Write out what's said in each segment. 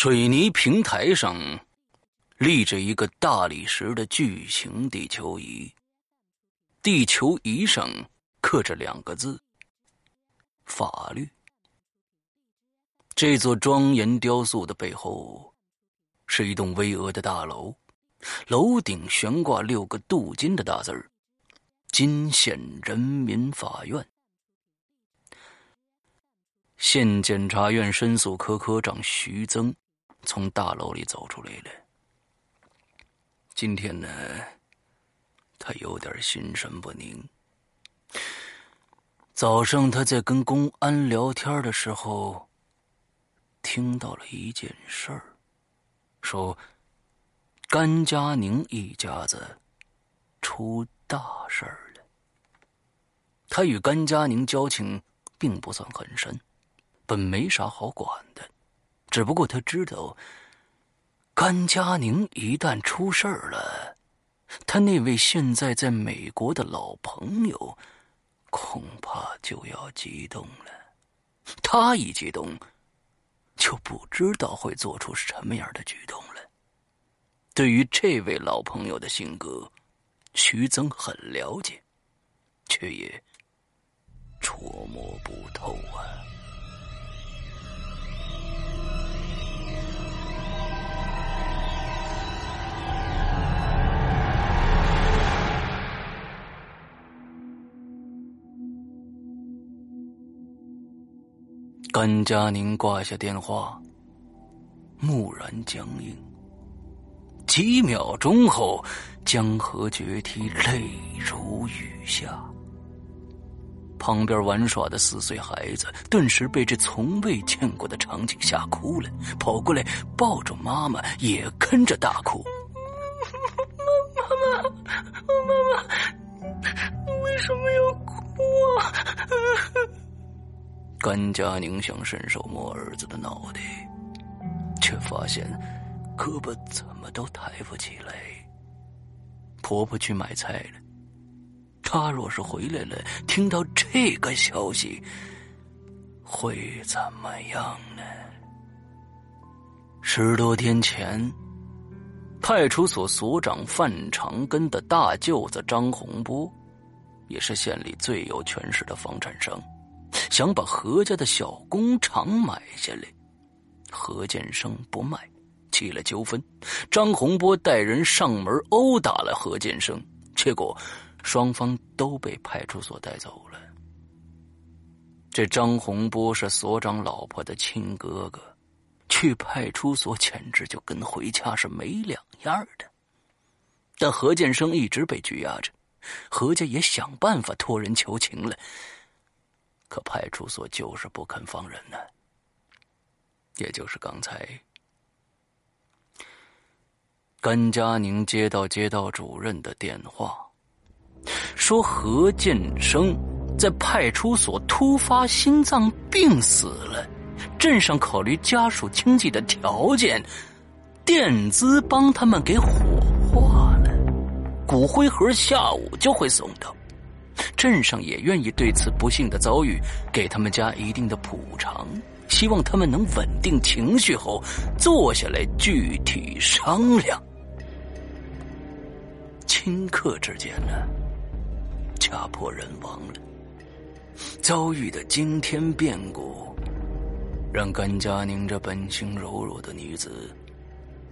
水泥平台上立着一个大理石的巨型地球仪，地球仪上刻着两个字：“法律。”这座庄严雕塑的背后，是一栋巍峨的大楼，楼顶悬挂六个镀金的大字儿：“金县人民法院。”县检察院申诉科科长徐增从大楼里走出来了。今天呢，他有点心神不宁。早上他在跟公安聊天的时候，听到了一件事儿，说甘佳宁一家子出大事儿了。他与甘佳宁交情并不算很深。本没啥好管的，只不过他知道，甘佳宁一旦出事儿了，他那位现在在美国的老朋友恐怕就要激动了。他一激动，就不知道会做出什么样的举动了。对于这位老朋友的性格，徐增很了解，却也琢磨不透啊。甘佳宁挂下电话，木然僵硬。几秒钟后，江河决堤，泪如雨下。旁边玩耍的四岁孩子顿时被这从未见过的场景吓哭了，跑过来抱着妈妈，也跟着大哭。妈妈妈，妈妈，为什么要哭啊？甘佳宁想伸手摸儿子的脑袋，却发现胳膊怎么都抬不起来。婆婆去买菜了，她若是回来了，听到这个消息，会怎么样呢？十多天前，派出所所长范长根的大舅子张洪波，也是县里最有权势的房产商。想把何家的小工厂买下来，何建生不卖，起了纠纷。张洪波带人上门殴打了何建生，结果双方都被派出所带走了。这张洪波是所长老婆的亲哥哥，去派出所简直就跟回家是没两样的。但何建生一直被拘押着，何家也想办法托人求情了。可派出所就是不肯放人呢。也就是刚才，甘佳宁接到街道主任的电话，说何建生在派出所突发心脏病死了，镇上考虑家属经济的条件，垫资帮他们给火化了，骨灰盒下午就会送到。镇上也愿意对此不幸的遭遇给他们家一定的补偿，希望他们能稳定情绪后坐下来具体商量。顷刻之间呢，家破人亡了。遭遇的惊天变故，让甘佳宁这本性柔弱的女子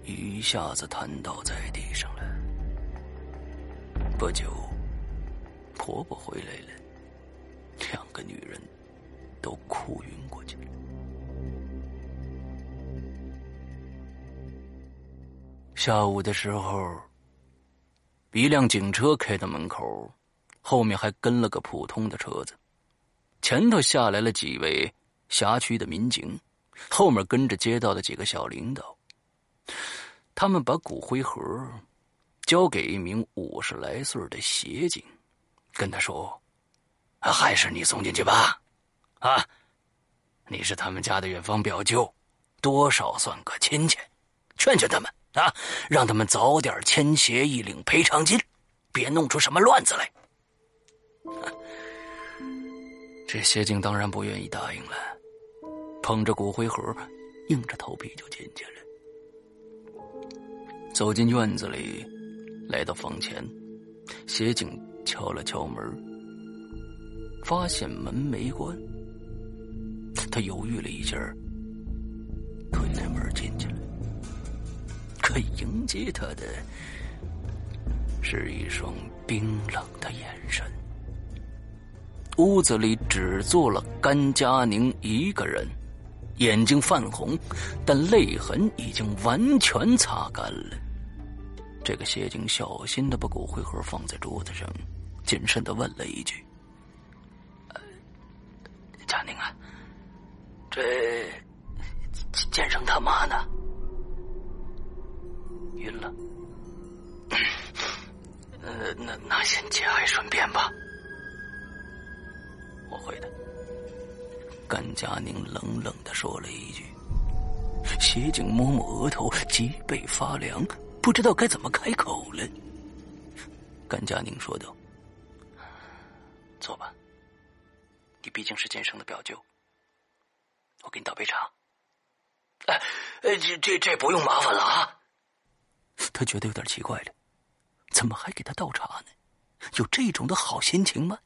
一下子瘫倒在地上了。不久。婆婆回来了，两个女人都哭晕过去了。下午的时候，一辆警车开到门口，后面还跟了个普通的车子，前头下来了几位辖区的民警，后面跟着街道的几个小领导。他们把骨灰盒交给一名五十来岁的协警。跟他说：“还是你送进去吧，啊，你是他们家的远房表舅，多少算个亲戚，劝劝他们啊，让他们早点签协议领赔偿金，别弄出什么乱子来。”这协警当然不愿意答应了，捧着骨灰盒，硬着头皮就进去了。走进院子里，来到房前，协警敲了敲门，发现门没关。他犹豫了一下，推开门进去了。可迎接他的是一双冰冷的眼神。屋子里只坐了甘佳宁一个人，眼睛泛红，但泪痕已经完全擦干了。这个协警小心的把骨灰盒放在桌子上，谨慎的问了一句：“佳宁啊，这建生他妈呢？晕了？呃，那那先节哀顺变吧。”我会的。甘佳宁冷冷的说了一句。协警摸摸额头，脊背发凉，不知道该怎么开口了。甘佳宁说道：“坐吧，你毕竟是剑生的表舅，我给你倒杯茶。”哎，这这这不用麻烦了啊。他觉得有点奇怪了，怎么还给他倒茶呢？有这种的好心情吗？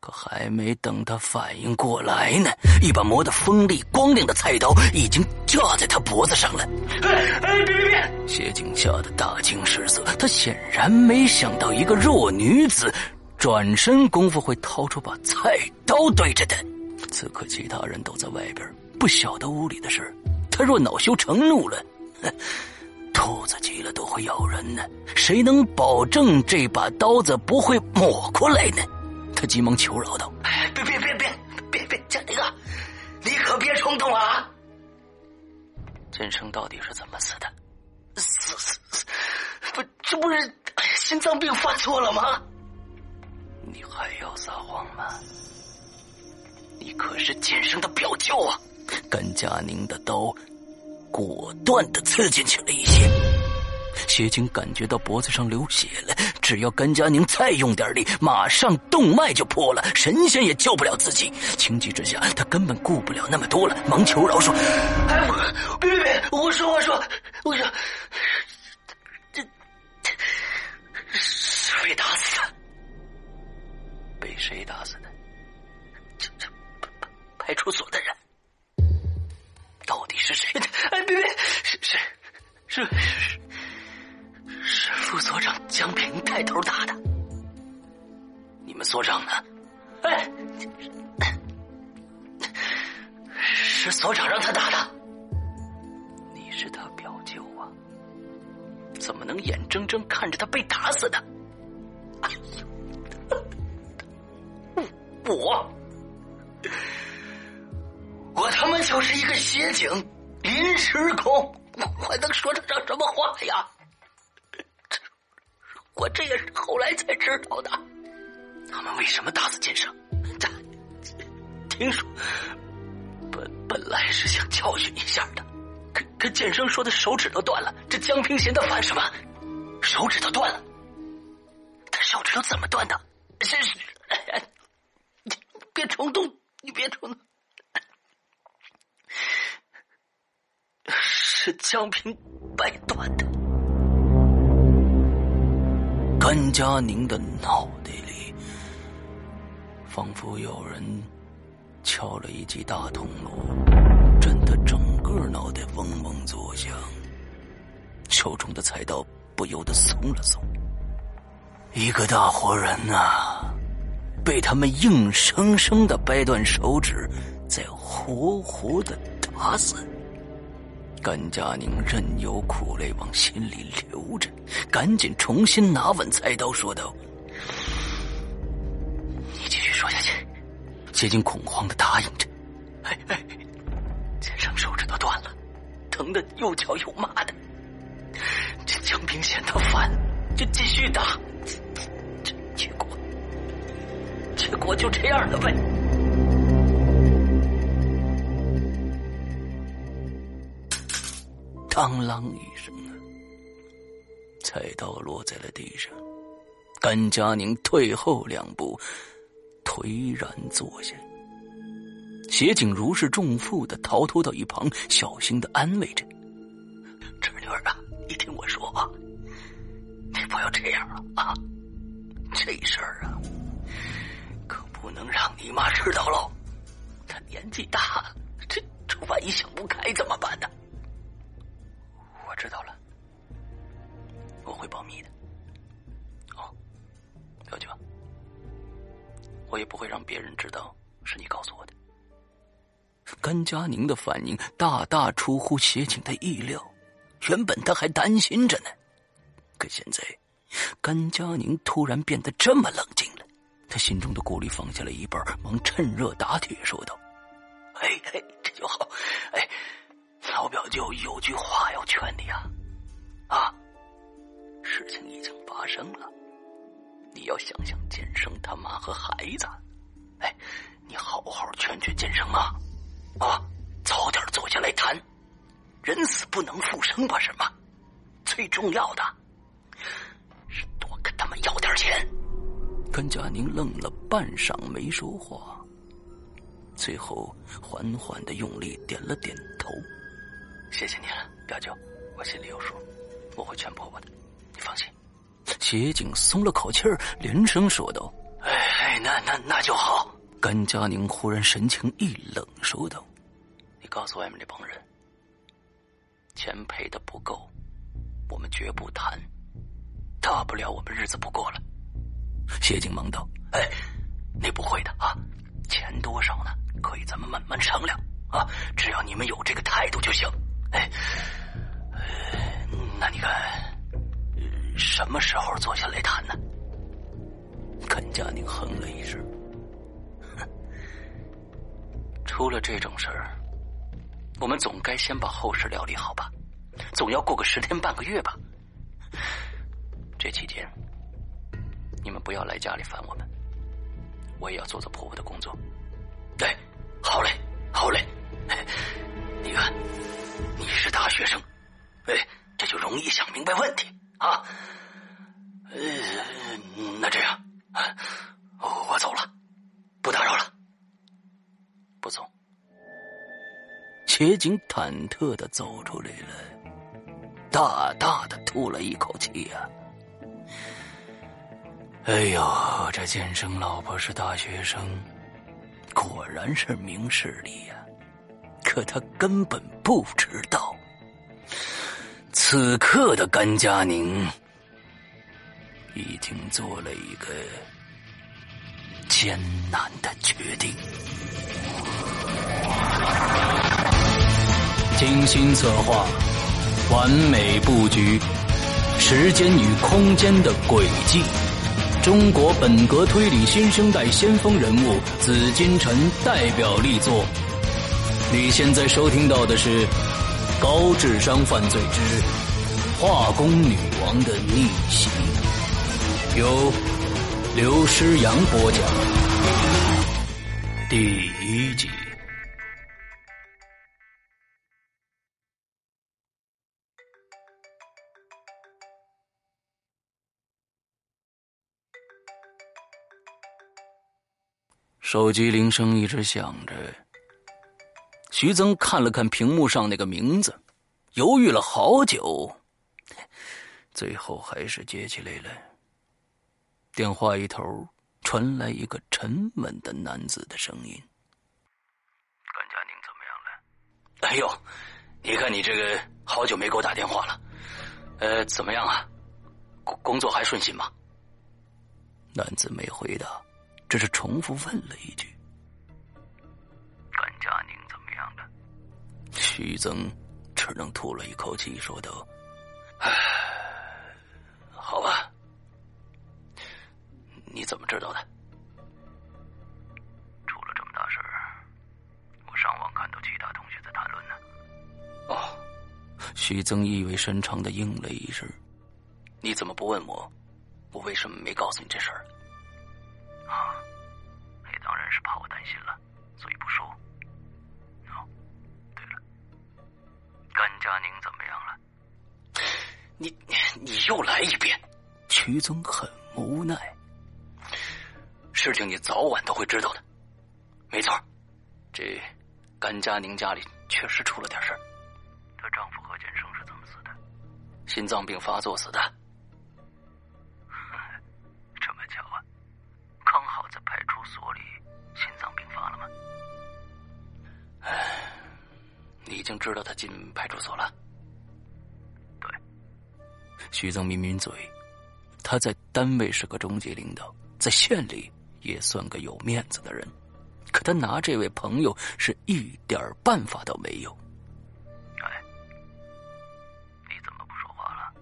可还没等他反应过来呢，一把磨得锋利光亮的菜刀已经架在他脖子上了。哎哎，别别别！谢景吓得大惊失色，他显然没想到一个弱女子转身功夫会掏出把菜刀对着他。此刻其他人都在外边，不晓得屋里的事他若恼羞成怒了，兔子急了都会咬人呢。谁能保证这把刀子不会抹过来呢？他急忙求饶道：“别别别别别别，贾宁啊，你可别冲动啊！建生到底是怎么死的？死死死！不，这不是心脏病发作了吗？还要撒谎吗？你可是剑圣的表舅啊！”甘佳宁的刀果断的刺进去了一些。谢景感觉到脖子上流血了，只要甘佳宁再用点力，马上动脉就破了，神仙也救不了自己。情急之下，他根本顾不了那么多了，忙求饶说：“哎，别别别！我说我说我说，这是被打死的，被谁打死的？这这派出所的人，到底是谁？哎，别别，是是是是。”是副所长江平带头打的，你们所长呢？哎，是所长让他打的。你是他表舅啊，怎么能眼睁睁看着他被打死的？哎呦，我，我他妈就是一个协警，临时工，我还能说得上什么话呀？我这也是后来才知道的。他们为什么打死剑生？这听说本本来是想教训一下的，可可剑生说的手指头断了，这江平嫌他烦什么？手指头断了，他手指头怎么断的？是是，别冲动，你别冲动，是江平掰断的。甘佳宁的脑袋里，仿佛有人敲了一记大铜锣，震得整个脑袋嗡嗡作响。手中的菜刀不由得松了松。一个大活人呐，被他们硬生生的掰断手指，再活活的打死。甘佳宁任由苦泪往心里流着，赶紧重新拿稳菜刀，说道：“你继续说下去。”谢金恐慌的答应着：“哎哎，先生手指都断了，疼的又叫又骂的。这江平嫌他烦，就继续打。结果就这样了呗。”当啷一声啊！菜刀落在了地上，甘佳宁退后两步，颓然坐下。协警如释重负的逃脱到一旁，小心的安慰着：“侄女啊，你听我说妈知道喽。她年纪大，这这万一想不开怎么办呢？”我知道了，我会保密的。哦，表舅，我也不会让别人知道是你告诉我的。甘佳宁的反应大大出乎协警的意料，原本他还担心着呢，可现在甘佳宁突然变得这么冷静了，他心中的顾虑放下了一半，忙趁热打铁说道：“嘿嘿，这就好。哎，老表舅有句话要劝你啊，啊，事情已经发生了，你要想想剑生他妈和孩子，哎，你好好劝劝剑生啊。”啊，早点坐下来谈，人死不能复生吧？是吗？最重要的是多跟他们要点钱。甘佳宁愣了半晌没说话，最后缓缓的用力点了点头。谢谢你了，表舅，我心里有数，我会劝婆婆的，你放心。协警松了口气儿，连声说道：“哎哎，那那那就好。”甘佳宁忽然神情一冷，说道：“你告诉外面那帮人，钱赔的不够，我们绝不谈。大不了我们日子不过了。”谢景忙道：“哎，那不会的啊，钱多少呢？可以咱们慢慢商量啊，只要你们有这个态度就行。哎，那你看什么时候坐下来谈呢？”甘佳宁哼了一声。出了这种事儿，我们总该先把后事料理好吧？总要过个十天半个月吧。这期间，你们不要来家里烦我们，我也要做做婆婆的工作。对，好嘞，好嘞。你看，你是大学生，哎，这就容易想明白问题啊。呃，那这样，我走了，不打扰了。不走。协警忐忑的走出来了，大大的吐了一口气呀。哎呦，这剑生老婆是大学生，果然是明事理呀。可他根本不知道，此刻的甘佳宁已经做了一个艰难的决定。精心策划，完美布局，时间与空间的轨迹，中国本格推理新生代先锋人物紫金陈代表力作。你现在收听到的是《高智商犯罪之化工女王的逆袭》，由刘诗阳播讲，第一集。手机铃声一直响着，徐增看了看屏幕上那个名字，犹豫了好久，最后还是接起来了。电话一头传来一个沉稳的男子的声音：“甘佳宁怎么样了？”“哎呦，你看你这个好久没给我打电话了，呃，怎么样啊？工工作还顺心吗？”男子没回答。只是重复问了一句：“甘佳宁怎么样了？”徐增只能吐了一口气，说道：“唉，好吧，你怎么知道的？出了这么大事儿，我上网看到其他同学在谈论呢。”哦，徐增意味深长的应了一声：“你怎么不问我？我为什么没告诉你这事儿？”是怕我担心了，所以不说。哦，对了，甘佳宁怎么样了？你你又来一遍。徐宗很无奈。事情你早晚都会知道的。没错，这甘佳宁家里确实出了点事儿。她丈夫何建生是怎么死的？心脏病发作死的。已经知道他进派出所了。对，徐增抿抿嘴，他在单位是个中级领导，在县里也算个有面子的人，可他拿这位朋友是一点办法都没有。哎，你怎么不说话了？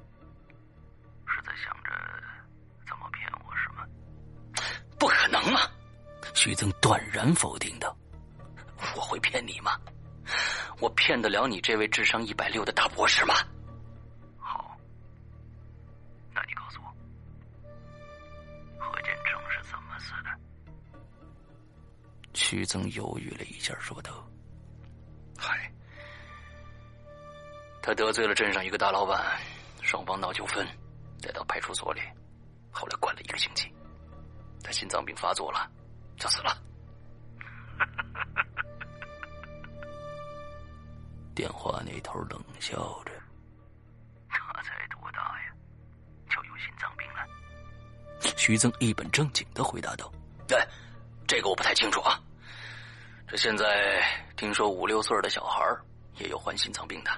是在想着怎么骗我是吗？不可能啊！徐增断然否定道：“我会骗你吗？我骗得了你这位智商一百六的大博士吗？”好，那你告诉我，何建成是怎么死的？徐增犹豫了一下，说道：“嗨，他得罪了镇上一个大老板，双方闹纠纷，带到派出所里，后来关了一个星期，他心脏病发作了，就死了。”电话那头冷笑着：“他才多大呀，就有心脏病了？”徐增一本正经的回答道：“哎，这个我不太清楚啊。这现在听说五六岁的小孩也有患心脏病的。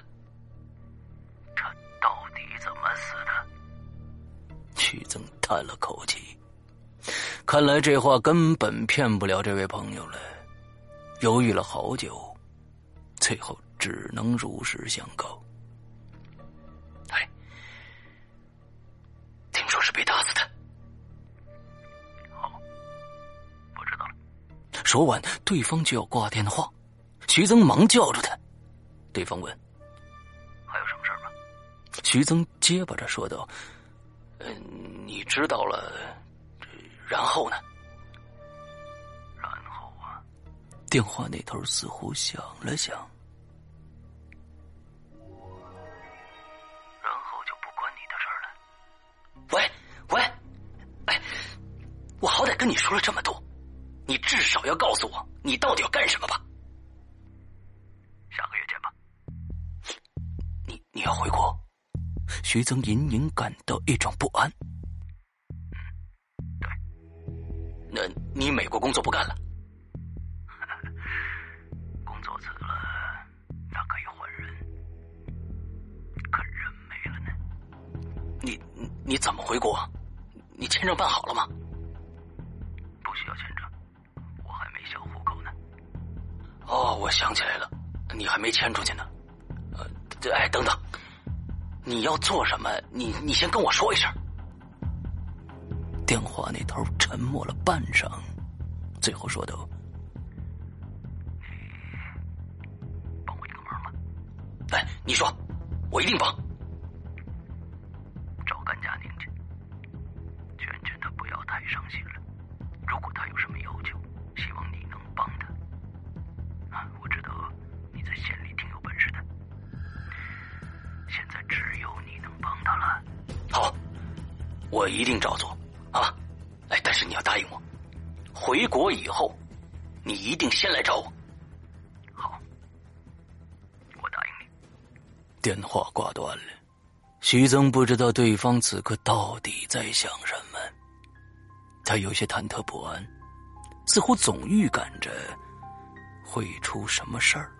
这到底怎么死的？”徐增叹了口气，看来这话根本骗不了这位朋友了。犹豫了好久，最后只能如实相告：“哎，听说是被打死的。”好，我知道了。说完，对方就要挂电话，徐增忙叫住他。对方问：“还有什么事吗？”徐增结巴着说道：“嗯，你知道了，然后呢？”然后啊，电话那头似乎想了想，喂喂，哎，我好歹跟你说了这么多，你至少要告诉我你到底要干什么吧？下个月见吧。你你要回国？徐增隐隐感到一种不安。对。那你美国工作不干了？你你你怎么回国？你签证办好了吗？不需要签证，我还没销户口呢。哦，我想起来了，你还没迁出去呢。呃，哎，等等，你要做什么？你你先跟我说一声。电话那头沉默了半晌，最后说道：“帮我一个忙吧。哎，你说，我一定帮。我一定照做啊！哎，但是你要答应我，回国以后，你一定先来找我。好，我答应你。电话挂断了，徐增不知道对方此刻到底在想什么，他有些忐忑不安，似乎总预感着会出什么事儿。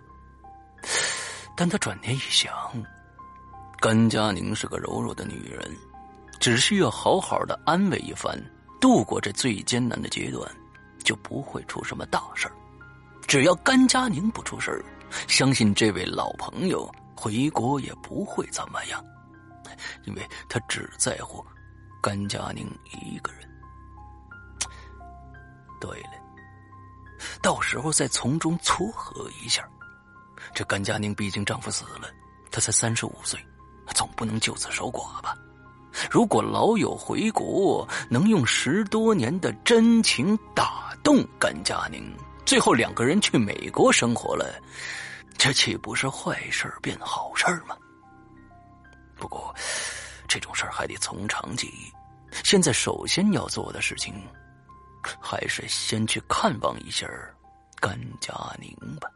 但他转念一想，甘佳宁是个柔弱的女人，只需要好好的安慰一番，度过这最艰难的阶段，就不会出什么大事儿。只要甘佳宁不出事儿，相信这位老朋友回国也不会怎么样，因为他只在乎甘佳宁一个人。对了，到时候再从中撮合一下。这甘佳宁毕竟丈夫死了，她才三十五岁，总不能就此守寡吧？如果老友回国，能用十多年的真情打动甘佳宁，最后两个人去美国生活了，这岂不是坏事变好事吗？不过，这种事还得从长计议。现在首先要做的事情，还是先去看望一下甘佳宁吧。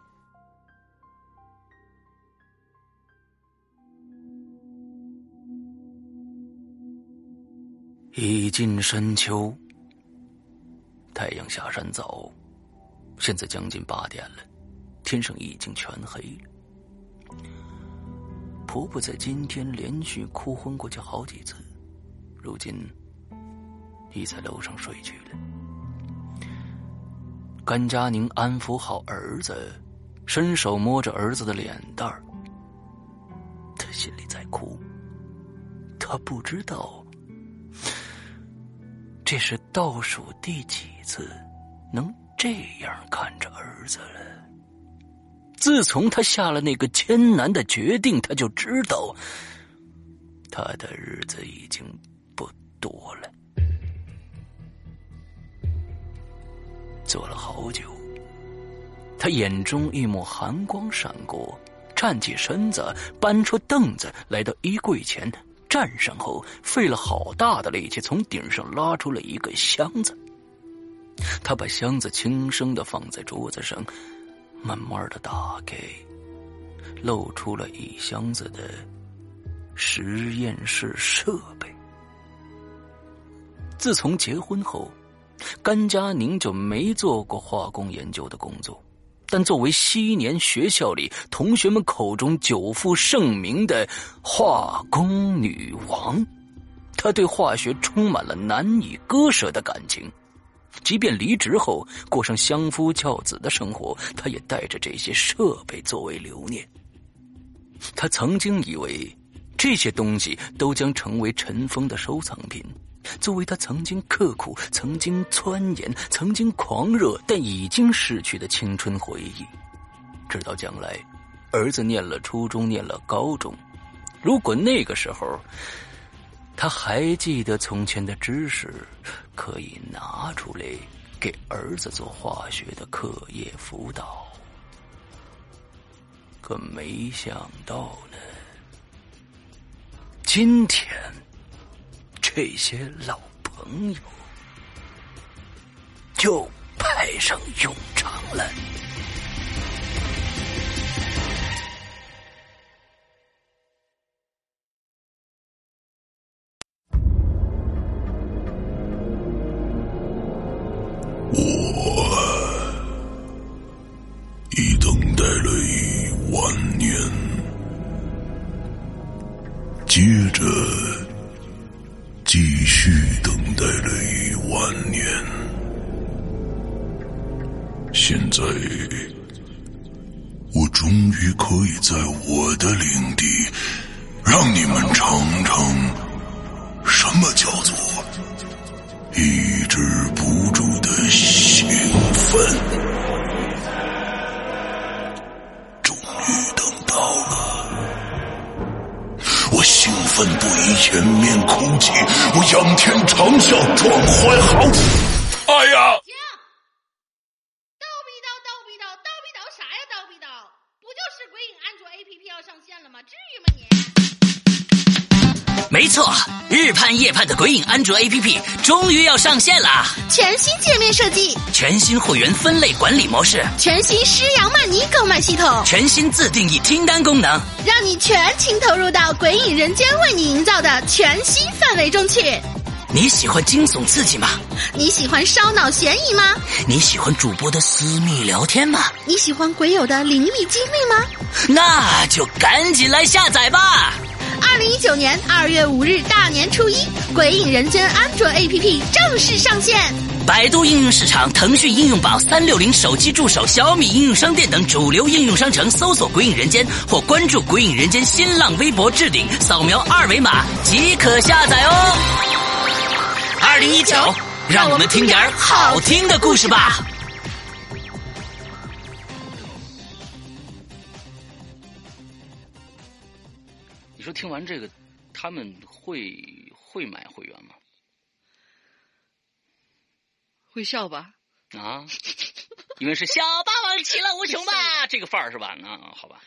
已近深秋，太阳下山早，现在将近八点了，天上已经全黑了。婆婆在今天连续哭昏过去好几次，如今已在楼上睡去了。甘佳宁安抚好儿子，伸手摸着儿子的脸蛋儿，他心里在哭，他不知道。这是倒数第几次能这样看着儿子了？自从他下了那个艰难的决定，他就知道他的日子已经不多了。坐了好久，他眼中一抹寒光闪过，站起身子，搬出凳子，来到衣柜前。站上后，费了好大的力气，从顶上拉出了一个箱子。他把箱子轻声的放在桌子上，慢慢的打开，露出了一箱子的实验室设备。自从结婚后，甘佳宁就没做过化工研究的工作。但作为昔年学校里同学们口中久负盛名的化工女王，她对化学充满了难以割舍的感情。即便离职后过上相夫教子的生活，她也带着这些设备作为留念。她曾经以为这些东西都将成为尘封的收藏品。作为他曾经刻苦、曾经钻研、曾经狂热，但已经逝去的青春回忆，直到将来，儿子念了初中、念了高中，如果那个时候他还记得从前的知识，可以拿出来给儿子做化学的课业辅导。可没想到呢，今天。这些老朋友就派上用场了。奋不已，掩面哭泣，我仰天长啸，壮怀豪情。哎呀！停！叨逼叨，叨逼叨，叨逼叨啥呀？叨逼叨，不就是鬼影安卓 APP 要上线了吗？至于吗你？没错，日盼夜盼的鬼影安卓 APP 终于要上线了！全新界面设计，全新会员分类管理模式，全新施阳曼尼购买系统，全新自定义听单功能，让你全情投入到鬼影人间为你营造的全新氛围中去。你喜欢惊悚刺激吗？你喜欢烧脑悬疑吗？你喜欢主播的私密聊天吗？你喜欢鬼友的灵异经历吗？那就赶紧来下载吧！二零一九年二月五日大年初一，《鬼影人间》安卓 APP 正式上线。百度应用市场、腾讯应用宝、三六零手机助手、小米应用商店等主流应用商城搜索“鬼影人间”或关注“鬼影人间”新浪微博置顶，扫描二维码即可下载哦。二零一九，让我们听点好听的故事吧。说听完这个，他们会会买会员吗？会笑吧？啊，因为是小霸王其乐无穷吧，这个范儿是吧？那好吧。